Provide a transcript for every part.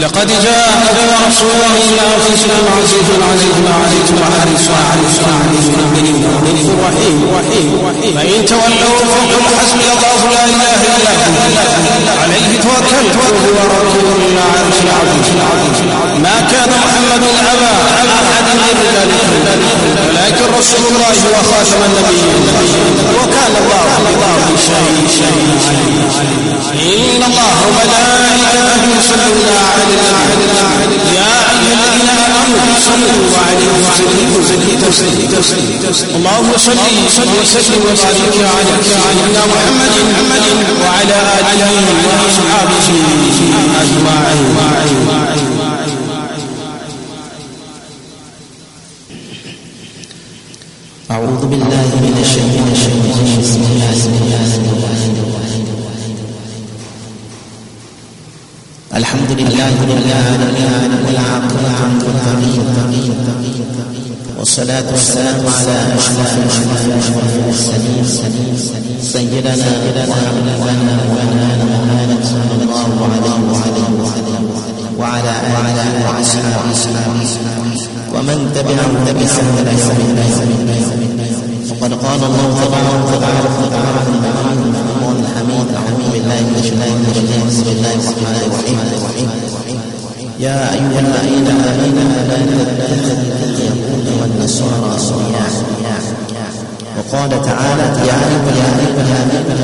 لقد جاءكم رسول من أنفسكم عزيز عليه ما عليكم حريص عليكم بالمؤمنين رؤوف رحيم فإن تولوا فقل حسبي الله لا إله إلا هو عليه توكلت وهو رب العرش العظيم ما كان محمد أبا أحد من رجالكم ولكن رسول الله وخاتم النبيين وكان الله بكل شيء شيء إن الله وملائكته يصلون على يا اللهم صل وسلم وبارك على سيدنا محمد وعلى آله وأصحابه أجمعين لله والعاقبة للمتقين والصلاة والسلام على أشرف المرسلين سيدنا وحبيبنا ونانا محمد صلى الله عليه وسلم وعلى آله وأصحابه ومن تبعهم بإحسان إلى يوم الدين وقد قال الله تبارك وتعالى في القرآن الحميد أعوذ بالله من الشيطان الرجيم بسم الله الرحمن الرحيم يا أيها الذين آمنوا لا تتخذوا اليهود والنصارى أولياء وقال تعالى يا أيها الذين آمنوا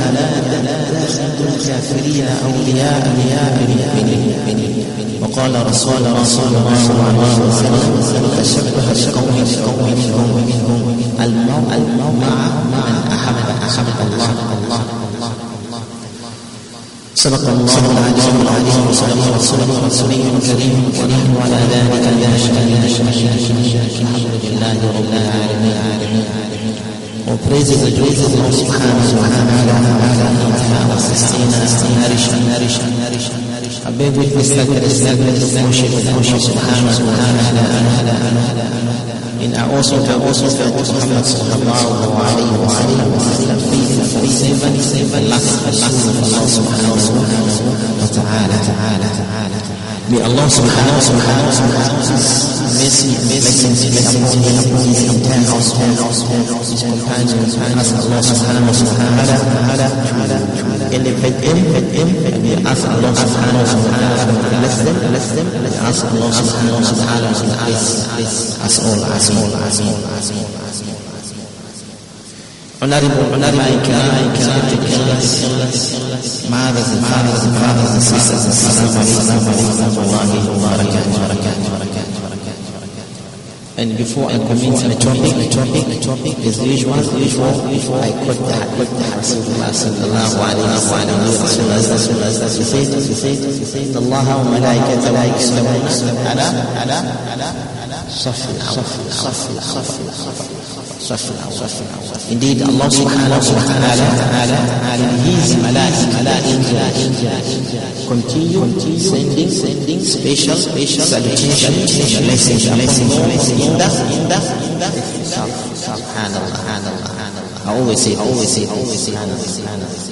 لا تتخذوا الكافرين أولياء من وقال رسول رسول الله صلى الله عليه وسلم تشبه بقوم قوم منهم المرء مع من أحب أحب الله. صدق الله العزيز العليم عليه وسلم الصديق الكريم ونحن وعلى ذلك نشهد الحمد لله رب العالمين All praises are due to Allah subhanahu wa ta'ala على أنفسنا وسسينا نرشا نرشا نرشا I beg witness that there is no worship without Allah subhanahu wa ta'ala In I also I also felt Muhammad sallallahu alayhi wa sallam faithful for seven seven last last of Allah subhanahu wa ta'ala. May Allah subhanahu wa ta'ala mercy blessings be upon his entire household his companions and ask Allah subhanahu wa ta'ala to elevate him and we ask Allah subhanahu wa ta'ala bless them bless them and Allah subhanahu wa ta'ala bless us all all as all as all as all Honorable, honorable, respected elders, mothers and fathers and brothers and sisters, assalamu alaikum wa rahmatullahi wa barakatuh. And before I commit the topic, the topic, the topic, as usual, before, before I quote the quote the Rasulullah sallallahu alayhi wa sallam, Rasulullah he said, he said, he said, Allah wa malaikatahu yusalluna ala, ala, ala, Indeed, Allah subhanahu wa ta'ala, and His malaika, continue sending, sending special, special salutation, blessings, blessings, blessings, in that, in that, in that, subhanallah, subhanallah, subhanallah. I always say, I always say, I always say, subhanallah, subhanallah.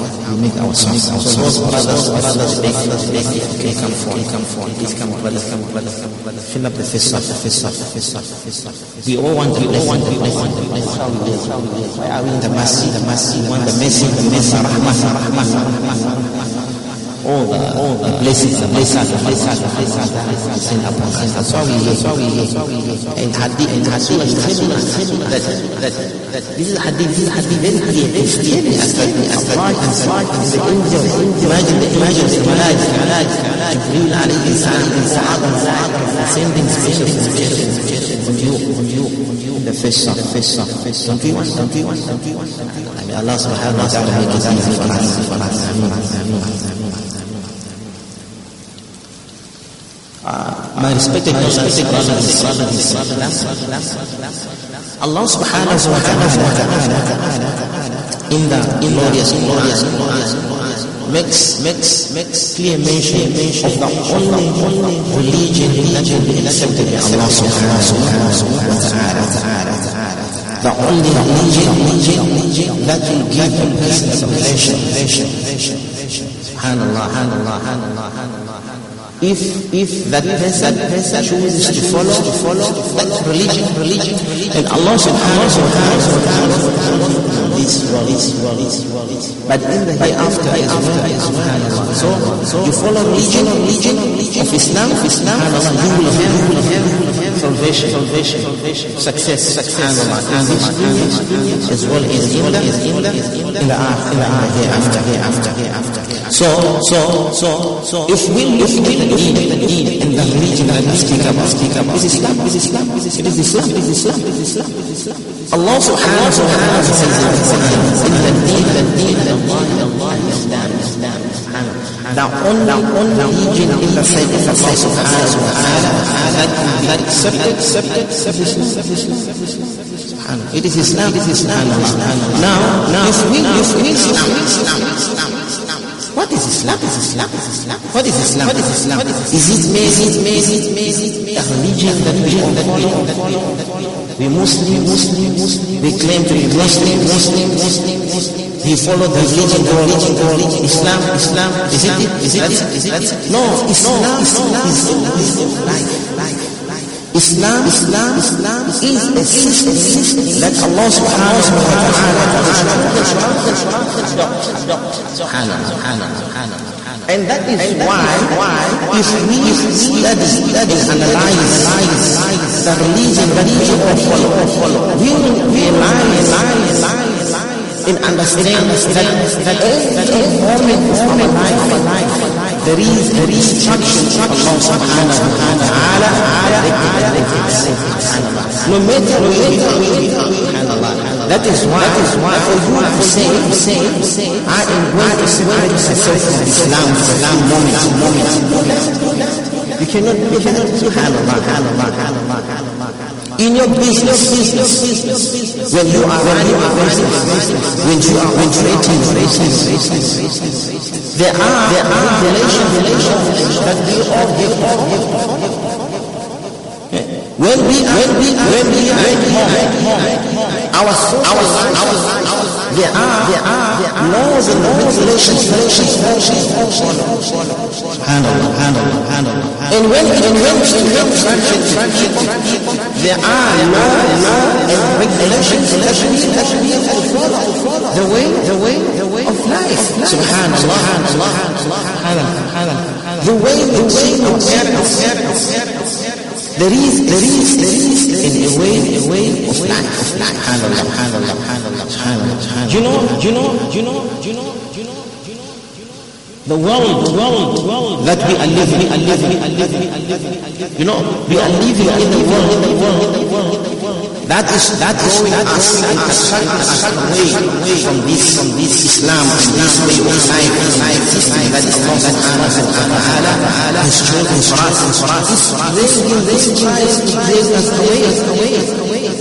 you, on you, on you, the first song, the first song, the first song. Don't we want, don't we want, don't we want, don't we want. I mean, Allah subhanahu wa ta'ala make it easy for us, بيزيد حديد بيزيد حديد بيزيد حديد بيزيد حديد ماجد ماجد ملاك ملاك جبريل عليه السلام سعاد سعاد سندين سبيشال سبيشال دفشة دفشة الله سبحانه وتعالى يجزيه فرحة فرحة فرحة My respected brothers and brothers, Allah subhanahu wa ta'ala in the glorious glorious Quran makes makes makes clear mention of the only only religion that will be accepted by Allah subhanahu wa ta'ala the only religion that will give a person salvation subhanallah subhanallah subhanallah if if that person, person chooses to follow to follow that religion religion and Allah subhanahu wa ta'ala this but in the hereafter as well subhanallah so so you follow religion religion of Islam of Islam you will have salvation salvation success success as well as in the in the hereafter hereafter hereafter so so so so if we look at the need the need and the religion that we speak about speak about is Islam is Islam is Islam is Islam is Islam it is Islam Allah subhanahu wa ta'ala says in the Quran إن the only only religion in the sight of Allah subhanahu wa ta'ala that that accepted accepted accepted it is Islam it is Islam now now if we if we Islam what is Islam? What is Islam? What is Islam? What is Islam? Is it made? Is it made? Is it made? A religion that we follow? We Muslim, Muslim, Muslim. We claim to be Muslim, Muslim, Muslim, Muslim. We follow the religion, the religion, the religion. Islam, Islam. Is it? Is it? Is it? No, Islam, Islam is life, life. Islam, Islam, Islam is a system that Allah subhanahu wa ta'ala and that is why, why if we study, study and analyze, the religion that we follow, follow, we will realize, in understanding that, that every moment of our life, there is a instruction of Allah subhanahu wa ta'ala. No matter where that is why that is why for you to say say I am going to separate myself from Islam for a moment moment you cannot you cannot subhanallah subhanallah subhanallah in your business, business, when you are running a business, when you are operating business, there are there are regulations that we all give all give when we when we when we make home our our our there are there are laws and regulations handle handle handle and when and when we there are laws and regulations that we have to follow the way the way the way of life subhanallah subhanallah the way the way of parents there is, there is, there is in a way, a way of life, of life. Subhanallah, subhanallah, subhanallah, subhanallah. You know, you know, do you know, you know, you know, you know, the world, the world, the world that we are living, are living, are living, we are living, you know, we are living in the world, in the world, in the world, in the world. That is that is that is in a certain certain way from this from this Islam and this way of life life system that Allah subhanahu wa ta'ala has chosen for us and for us. This this tries to bring us away away.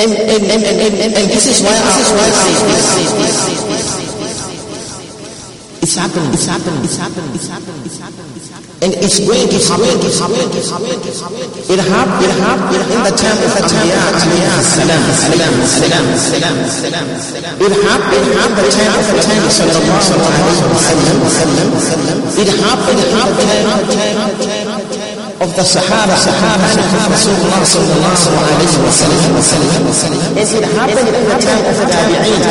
And and and and and, and this is why I say this. It's happening. It's happening. It's happening. It's happening. It's happening. And it's going to happen. It's happening. It's happening. It happened. It happened in the time of Anbiya. Anbiya. Salam. Salam. Salam. Salam. Salam. It happened in the time of the time. Sallallahu alaihi wasallam. It happened in the time of the Sahaba, Sahaba, Rasulullah sallallahu alayhi wa sallam. As it happened in the time of the Tabi'een,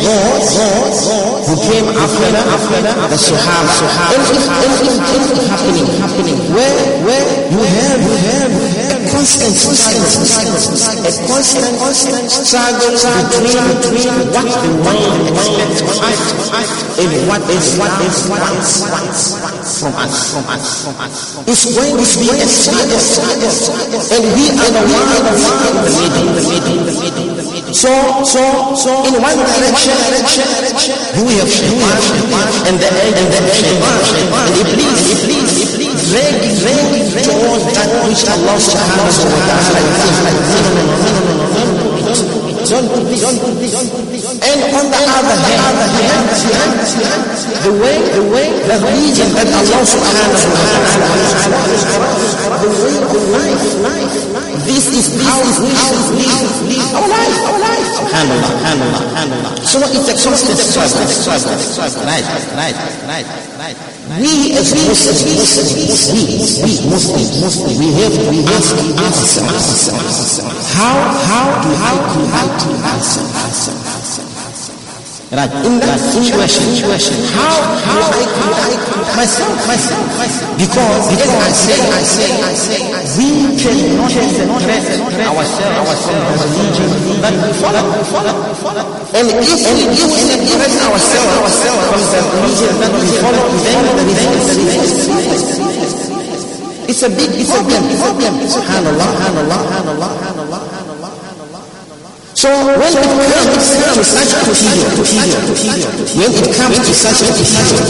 those, those who came after, after the Sahaba. It, and it happening, happening, where, where you have, you have, a constant, constant, a constant, constant struggle between, between what the world expects from us and what is, what is, what is, what is from us, from us, from us. From us, from us. It's going to be a struggle, and we are the one, one, the middle. So, so, so, in one direction, you have shaitan, and the and the shaitan, and Iblis, Iblis, drag, drag, which Allah subhanahu wa ta'ala don't do this, don't do this. And on the other hand, the way, the way, the reason that Allah subhanahu wa ta'ala the way of life, this is how we should live our life, our life. Subhanallah, subhanallah, subhanallah. So it's a constant struggle, right, right, right, right. We as Muslims, we, we Muslims, Muslims, we have to ask ourselves, how, how how do I conduct ourselves? Right, in that situation, situation, how, how I conduct myself, myself, myself. Because, because I say, I say, I say, we cannot separate ourselves, ourselves, our religion, that we follow, follow, follow. And if we, if we separate ourselves, ourselves from the religion that we follow, then the result it's a big problem, problem. Subhanallah, subhanallah, subhanallah, subhanallah, subhanallah. So when it comes to such a procedure, when it comes to such a procedure,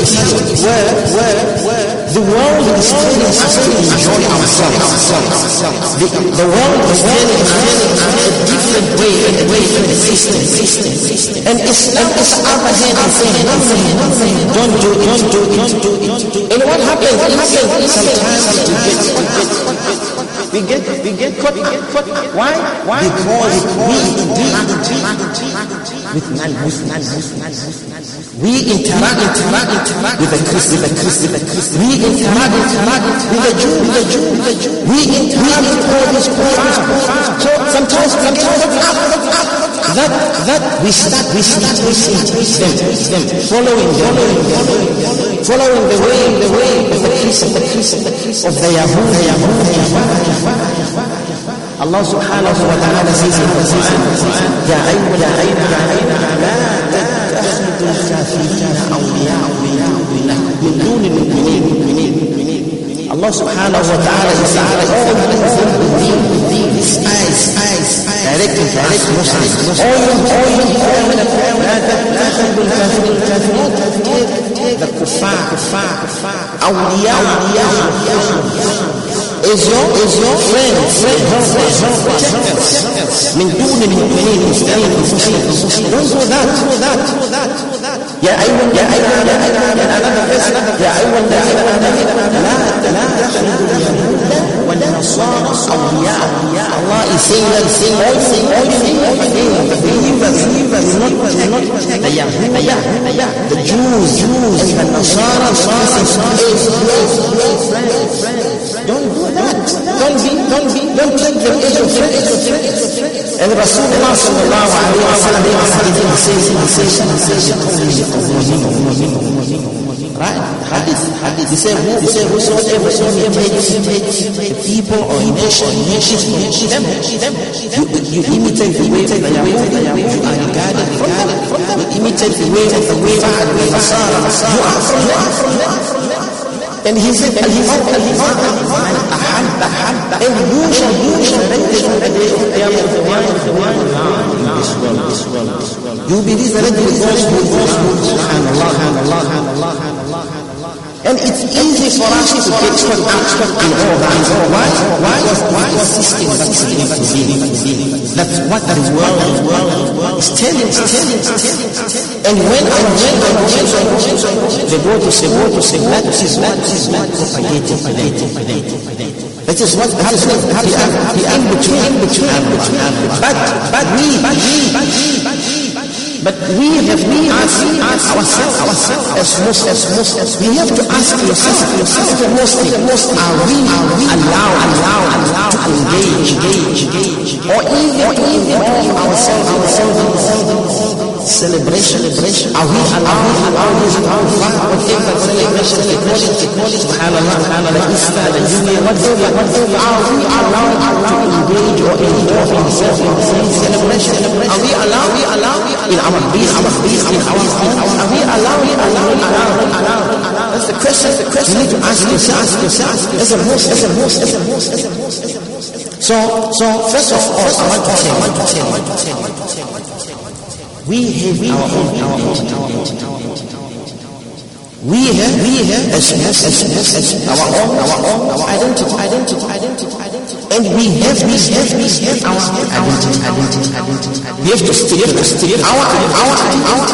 where, where, where the world is telling us to enjoy ourselves, the, the world is telling us a different way, a different system, and it's, and it's other hand is saying, don't do, don't do it, don't do it, don't do it. And what happens? What happens? Sometimes we get, we get, we get caught, we get caught. Why? Why? Because we with non-Muslims. We interact, interact, interact with the Christian, with the Christian, with the Christian. We interact, interact with the Jew, with the Jew, with the Jew. We interact with all these, all these, So sometimes we get caught up, that that we start we start listening them, them following them, following following the way the way of the Christ of the Christ of the Christ of the Yahud the Yahud the Yahud Allah subhanahu wa ta'ala says in the Quran يا أيها يا أيها لا تتخذوا الكافرين أولياء من دون المؤمنين Allah subhanahu wa ta'ala is saying all things that believe, believe, despise, despise, تارك الفعل مسلم قول قول لا تتخذوا الكافرون ده الكفار كفار كفار أولياء اولياء is your is your friend friend helper helper من دون المؤمنين المسلمين المسلمين don't do that do that do that يا أيها يا أيها يا أيها يا أيها يا أيها لا لا تخرجوا اليهود. والنصارى أولياء Allah is saying that saying all saying all saying the believers believers not not the Yahud the Jews Jews and the Nasara don't do that don't be don't be don't take them as your friends and Rasulullah sallallahu alayhi wa sallam in hadith says he says right hadith hadith he said he said whosoever imitates the people or nation nations them you, you imitate the way of the you are regarded from them you imitate the way of the way of the Nasara you are from them and he said, and he said, and he said, and you shall, you shall resurrect on the day of Qiyamah the one of the one in this world, this world. You be resurrected with those who, those who, subhanallah, subhanallah, subhanallah, subhanallah. And it's easy for us to get caught up in all that. Why? Why? Why? System that's That's what the world is telling us. And when and when and when they go to say, go to say, that is that is not propagated. That is what happens. The in between, between, but but we, but we, but we. But we have to ask, ask ourselves, ourselves as Muslims, Muslims, we have to ask yourself, yourself, as a Muslim, are we, are we allowed, allowed, allowed to engage, engage, engage, or even to involve ourselves, ourselves in celebration, celebration? Are we allowed, allowed, allowed, whatever celebration they call it, they call it, subhanallah, subhanallah, the New Year, whatever, whatever, are we allowed, allowed to engage or involve ourselves in the same celebration? Are we allowed, we allowed, in our being, our being, in our homes, are we allowed, allowed, allowed, allowed? That's the question, the question. You need to ask yourself, ask yourself, as a Muslim, as a Muslim, as a Muslim, as a Muslim. So, so first of all, I want to say, I want to say, I want to say, I want to say, we have our own, our own, our own. We have, we have, as, as, as, as, our own, our own, our identity, identity, identity, identity. And we have, we have, we have our identity, identity, identity. We have to stick, to stick our, our, our, our,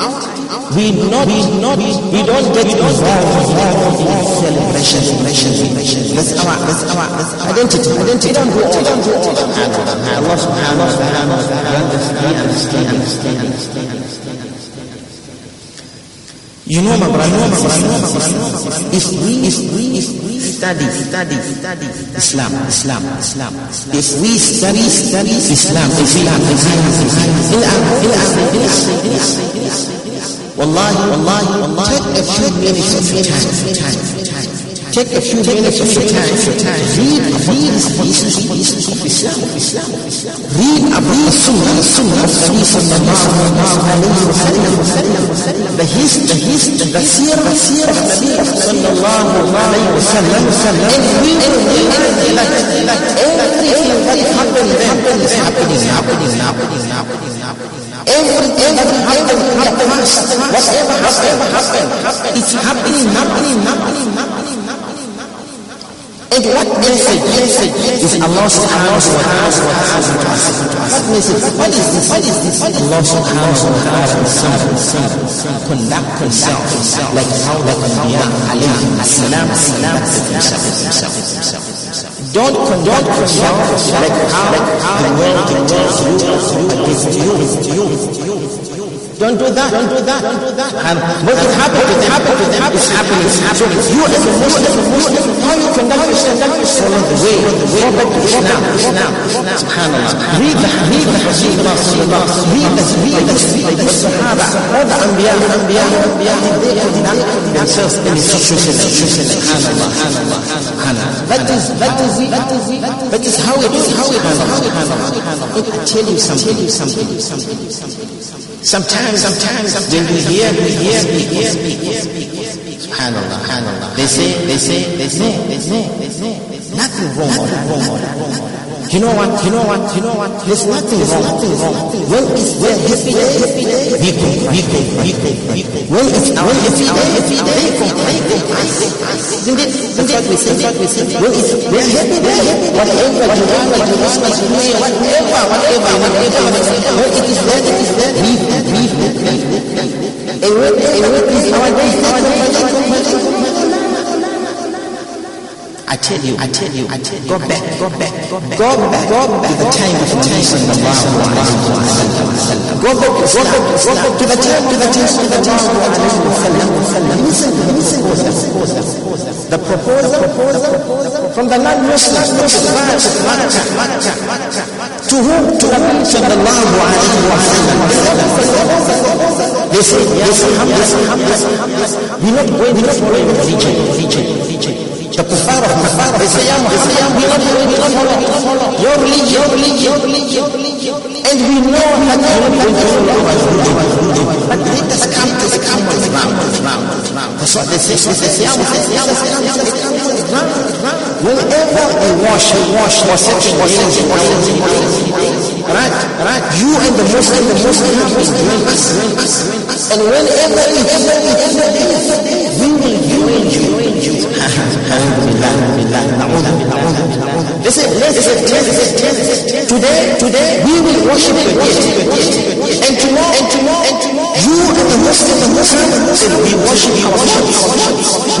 our, we not, we not, we don't get involved in celebration, celebration, celebration. That's our, that's our, that's identity, identity. We don't do all, we don't do all. Allah subhanahu wa ta'ala, we understand, understand, understand. You know, my brother, my brother, if we, if we, if we study, study, study, Islam, Islam, Islam, if we study, study Islam, Islam, Islam, in our, in our, in our, in our, Wallahi, wallahi, wallahi, take a few minutes of your time, time, Take a few minutes of your time, read, read the of Islam, read about Sunnah, Sunnah of Nabi sallallahu alayhi wa sallam, the history, the seerah, the seerah of Nabi sallallahu alayhi wa sallam, and we will realize that everything that happened then is happening. Everything that happened in the past, whatever happened, it's happening, happening, happening, happening. And what message, message is Allah subhanahu wa ta'ala What message? What is this? What is this? Allah subhanahu wa ta'ala conduct himself like how the Anbiya alayhi salam conducted himself. Don't conduct yourself like how the world dictates you against you. Don't do that. Don't do that. Don't do that. And what will happen to them? Happen to them is happening. So you as a Muslim, Muslim, how you conduct yourself? Follow the way. Go back to Islam. Islam. Subhanallah. Read the read the hadith of Rasulullah. Read the read the read the Sahaba. All the Anbiya, Anbiya, Anbiya. They conduct themselves in a situation. Situation. Subhanallah. That is that is that is that is how it is. How it is. Subhanallah. I tell you something. Tell you something. Something. Something. Sometimes, sometimes, when we hear, we hear, we hear, we hear, we hear, subhanallah, subhanallah. They say, they say, they say, they say, they say, nothing wrong, nothing wrong. You know what? You know what? You know what? There's nothing wrong. Nothing wrong. When it's their happy day, day, we go, we go, we go, we go. When it's our happy day, happy day, complain, complain. Isn't it? That's what we say. That's what we say. When it's their happy day, whatever you want, what you want, what you need, whatever, whatever, whatever, whatever. When it is there, it is there. We, we, we, we. And when, when it's our day, our day, complain, complain. I tell you, I tell you, I tell you, go back, go back, go back, go back, go back to the time of Nabi sallallahu alayhi wa sallam. Go back, go back, go back to the time, to the time sallallahu alayhi wa sallam. Listen, listen, the proposal, the proposal the proposal, from the non-Muslims, to whom? To Nabi sallallahu alayhi wa sallam. They say, yes, yes, we're not going to follow religion, religion, religion. The kuffar of Makkah, they say, Ya Muhammad, we not going to follow your religion, your religion, your religion. And we know that you to follow our religion. But let us come to the common ground. That's what they say. They say, Ya Muhammad, us come to the common ground. Whenever we wash, we wash, days, for seven days. Right, right. You and the Muslim, the Muslim have been doing us, And whenever we we will join you. Listen, listen, listen. Today, today, we will worship the gift. And tomorrow, and tomorrow, and tomorrow, you and the rest of the Muslim will be worshiping. we worship,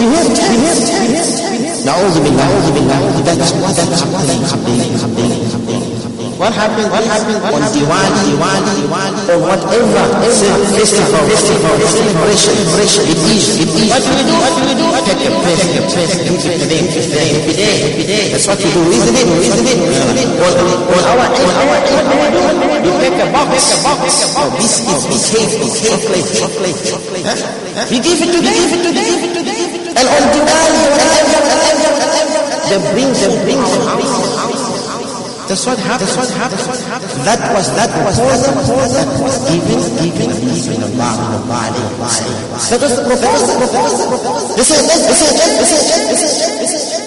we worship. We worship, we worship, we worship. Na'udhu billah, na'udhu billah. That's that's what, that's what, that's what, that's what. What happened? What happened on Diwali, Diwali, Diwali, or whatever, Whatever? festival, festival, celebration, celebration, it is, it is. What do we do? What do we do? A place take a place give it to them give them every day every day that's what we do isn't it isn't it on on our on our you take a box take a box a box biscuits biscuits chocolate chocolate chocolate we give it to them give it to them give it to them and on Diwali whatever they bring, they bring them out. That's what happened. That's what happened. That was that was proposal that was given, given, given Allah, Allah, That was the proposal. Listen, listen, listen, listen.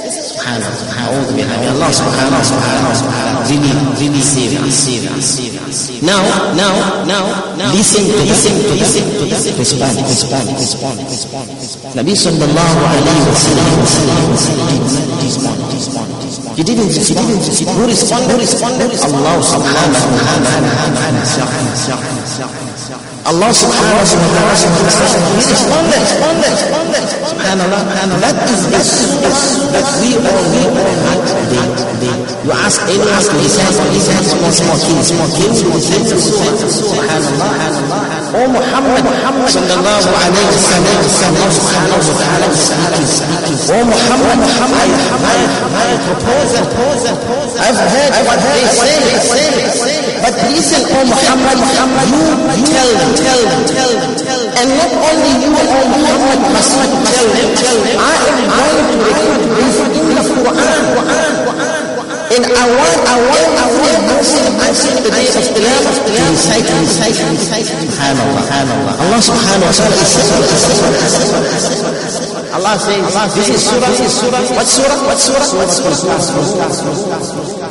Subhanallah, Subhanallah, May Allah Subhanahu Subhanahu Subhanahu really, really save us, save us, save us. Now, now, now, now, listen to listen to listen to that. Respond, respond, respond, respond, respond. Nabi Sallallahu Alaihi Wasallam did not respond, respond, respond. He didn't respond. Who responded? Who responded? Allah subhanahu wa ta'ala. Allah subhanahu wa ta'ala. He responded. Subhanallah. That is the surah that we all, all had today. You ask anyone to his hands, small, small kids, small kids, recite the surah. Subhanallah. Oh Muhammad, Muhammad sallallahu alayhi wa sallam, Allah subhanahu wa ta'ala is speaking, speaking. Oh Muhammad, Muhammad, I, I propose, propose, I've heard what they say, but listen, oh Muhammad, Muhammad, you tell them, tell them, tell them, tell them. And not only you, oh Muhammad, must tell them, tell them. I am going to record this in the Quran. And I want, I want, I want Muslim, I see the day of Qiyamah, to recite, recite, recite, subhanallah, subhanallah. Allah subhanahu wa ta'ala is saying, Allah says, this is surah, this is surah, what surah, what surah, what surah, Allah subhanahu wa ta'ala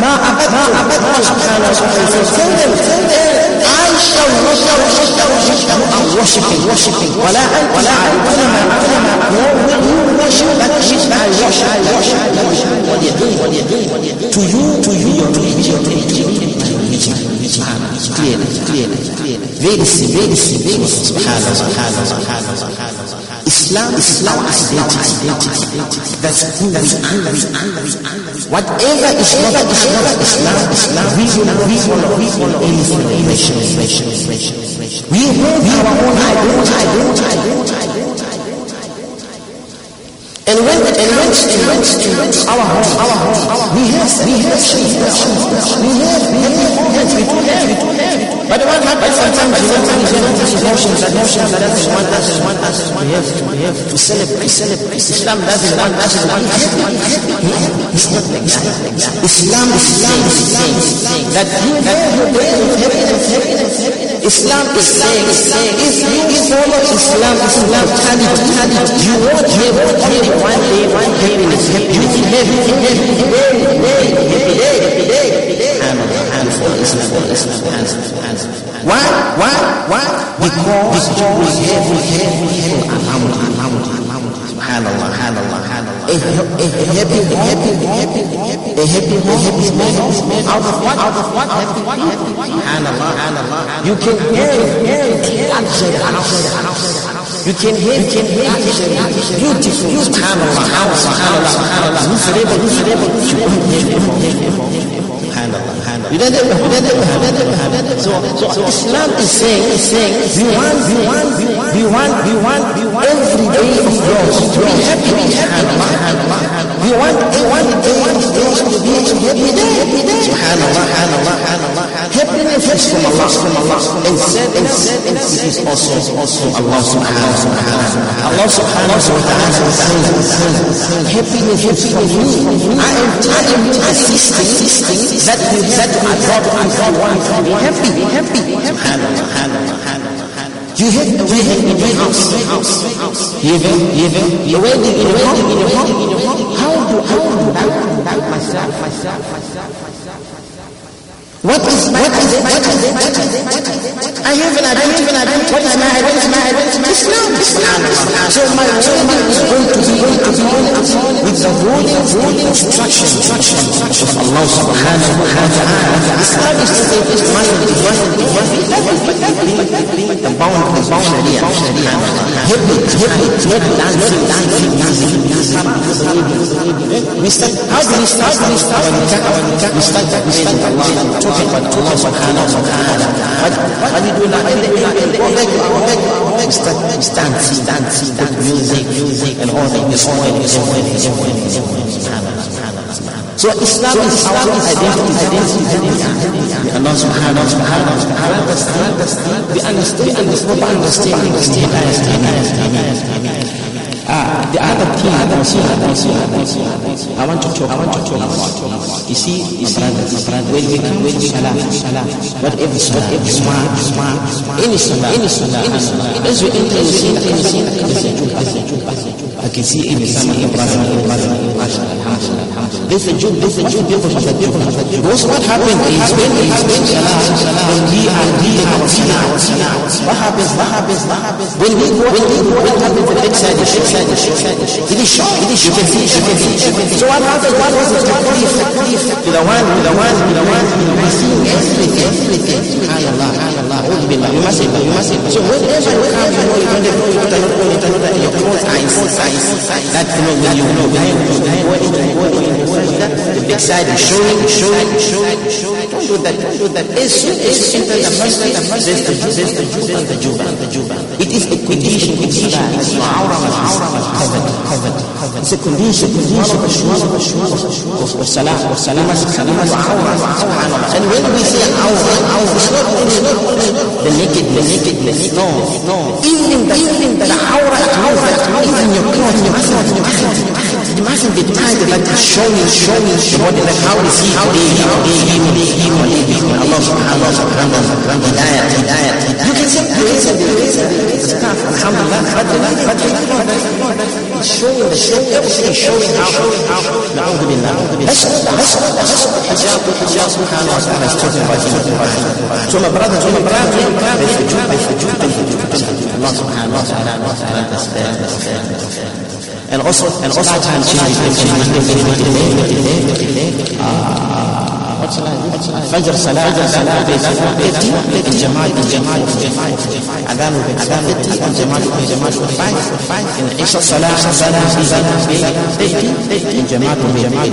ما أعبد ما أعبد سبحانه وتعالى tell them, tell them I shall not worship, worship, I'm worshiping, worshiping, ولا أنتم ولا عابدون ما أعبد no will you worship that which I worship, worship, worship, what you doing, what you doing, what you doing, to you, to you, your religion, religion, clearly, clearly, clearly, very simple, very simple, subhanallah, subhanallah, subhanallah, subhanallah. Islam is our identity. That's who we are. Whatever is not Islam, Islam, we will we follow, we follow any nation, nation, nation. We have our own identity. And when, and when, and when, and when, our home, our home, we have, we have, we have, we have, we have, we have, we have. But what happens sometimes, you know, these emotions, that emotions, that doesn't want us, want us, we have, we have to celebrate, celebrate. Islam doesn't want us to be happy. It's not like that. Islam is saying, saying, that you have your day of happiness, happiness, happiness. Islam is saying, saying, if you follow Islam, Islam, you won't have only one day, one happiness. You will have every day, day, happy day, happy day, happy day. Handful, Islam, Islam, Islam. Why? Why? Why? Because we have, we have, we have, alhamdulillah, alhamdulillah, subhanallah, subhanallah, subhanallah. A happy, happy, a happy, a happy, a happy man. Out of what? Out of what? Happy, happy, subhanallah, subhanallah. You can luxury, luxury, you can hear, you can hear, beautiful, subhanallah, subhanallah, subhanallah, miserable, miserable, subhanallah, know, you don't know, you don't know. So, so Islam is saying, is saying, we want, we want, we want, we want, we want every day of yours be happy, be happy, we want, we want the day of yours to be happy day. Subhanallah, subhanallah, subhanallah. Happiness is from Allah, from Allah, and sadness, is also, also Allah subhanahu wa ta'ala. Allah subhanahu wa ta'ala says, happiness is from you. I am you the system that you have to adopt and be happy, be happy. You have a wedding in your house. You have, a wedding in your home. How do, how do I myself, myself, myself, myself? What is my what is what is what is I have an identity, an identity. What is my identity? My identity Islam. So my wedding is going to be going to be with the ruling ruling instruction instruction of Allah subhanahu wa ta'ala. Islam is to say this my divine divine the bound the bound sharia sharia happy happy not dancing dancing dancing we start how do we start how do we start our nikah we start we start About Allah subhanahu wa ta'ala. Stand, stand, stand, stand, music, music, and all that. Oil, this oil, this oil, this oil. So Islam is our identity, subhanahu. Ah, The other thing, I want to talk, I want to talk about. You see, you see, when we come to salah, salah, whatever salah, jum'ah, jum'ah, any salah, any salah, any salah, as we enter, you see, you see, I can see in some of Ibrahim, Ibrahim, Ibrahim, there's a Jew, there's a Jew, people of the people of the Jew. What happened is when we spend salah, when we are leading our salah, what happens, what happens, what happens, when we go, when we go, what happens to the backside, the backside, the backside, it is short, it is short, you can see, you can see, you can see. So what happens, what was it, to the one, to the one, to the one, we see everything, everything, a'udhu billah, you must say, you must say. So whenever you come, you know, you don't know, you don't know, you don't know, your close eyes, eyes, that, you know, when you know, when you the soon as you enter there's the juba, the juba, the juba. It is a condition, condition, it's aura, aura, covered, covered, covered. It's a condition, condition, of of salah, of salah, salah, aura, subhanallah. And when we say aura, aura, it's not only, the naked, the naked, the no, no. Even the, even the aura, aura, even your clothes, your clothes, your clothes, it mustn't be tied like showing, showing, showing, like how is he, how is he, how is he, how is he, how is he, Allah subhanahu wa ta'ala, hidayah, hidayah. You can say praise and praise and stuff, alhamdulillah, but the but the it's showing the show, everything is showing how, how, na'udhu billah. That's not, that's not, that's not hijab, hijab subhanahu wa ta'ala is talking about him. So my brother, so my brother, there's the Jew, there's the Jew, there's the Jew. Allah subhanahu wa ta'ala, that's fair, that's fair, الغسل الغسل عن فجر صلاة صلاة الجماعة الجماعة أذان أذان الجماعة الجماعة إن عشاء صلاة صلاة صلاة الجماعة الجماعة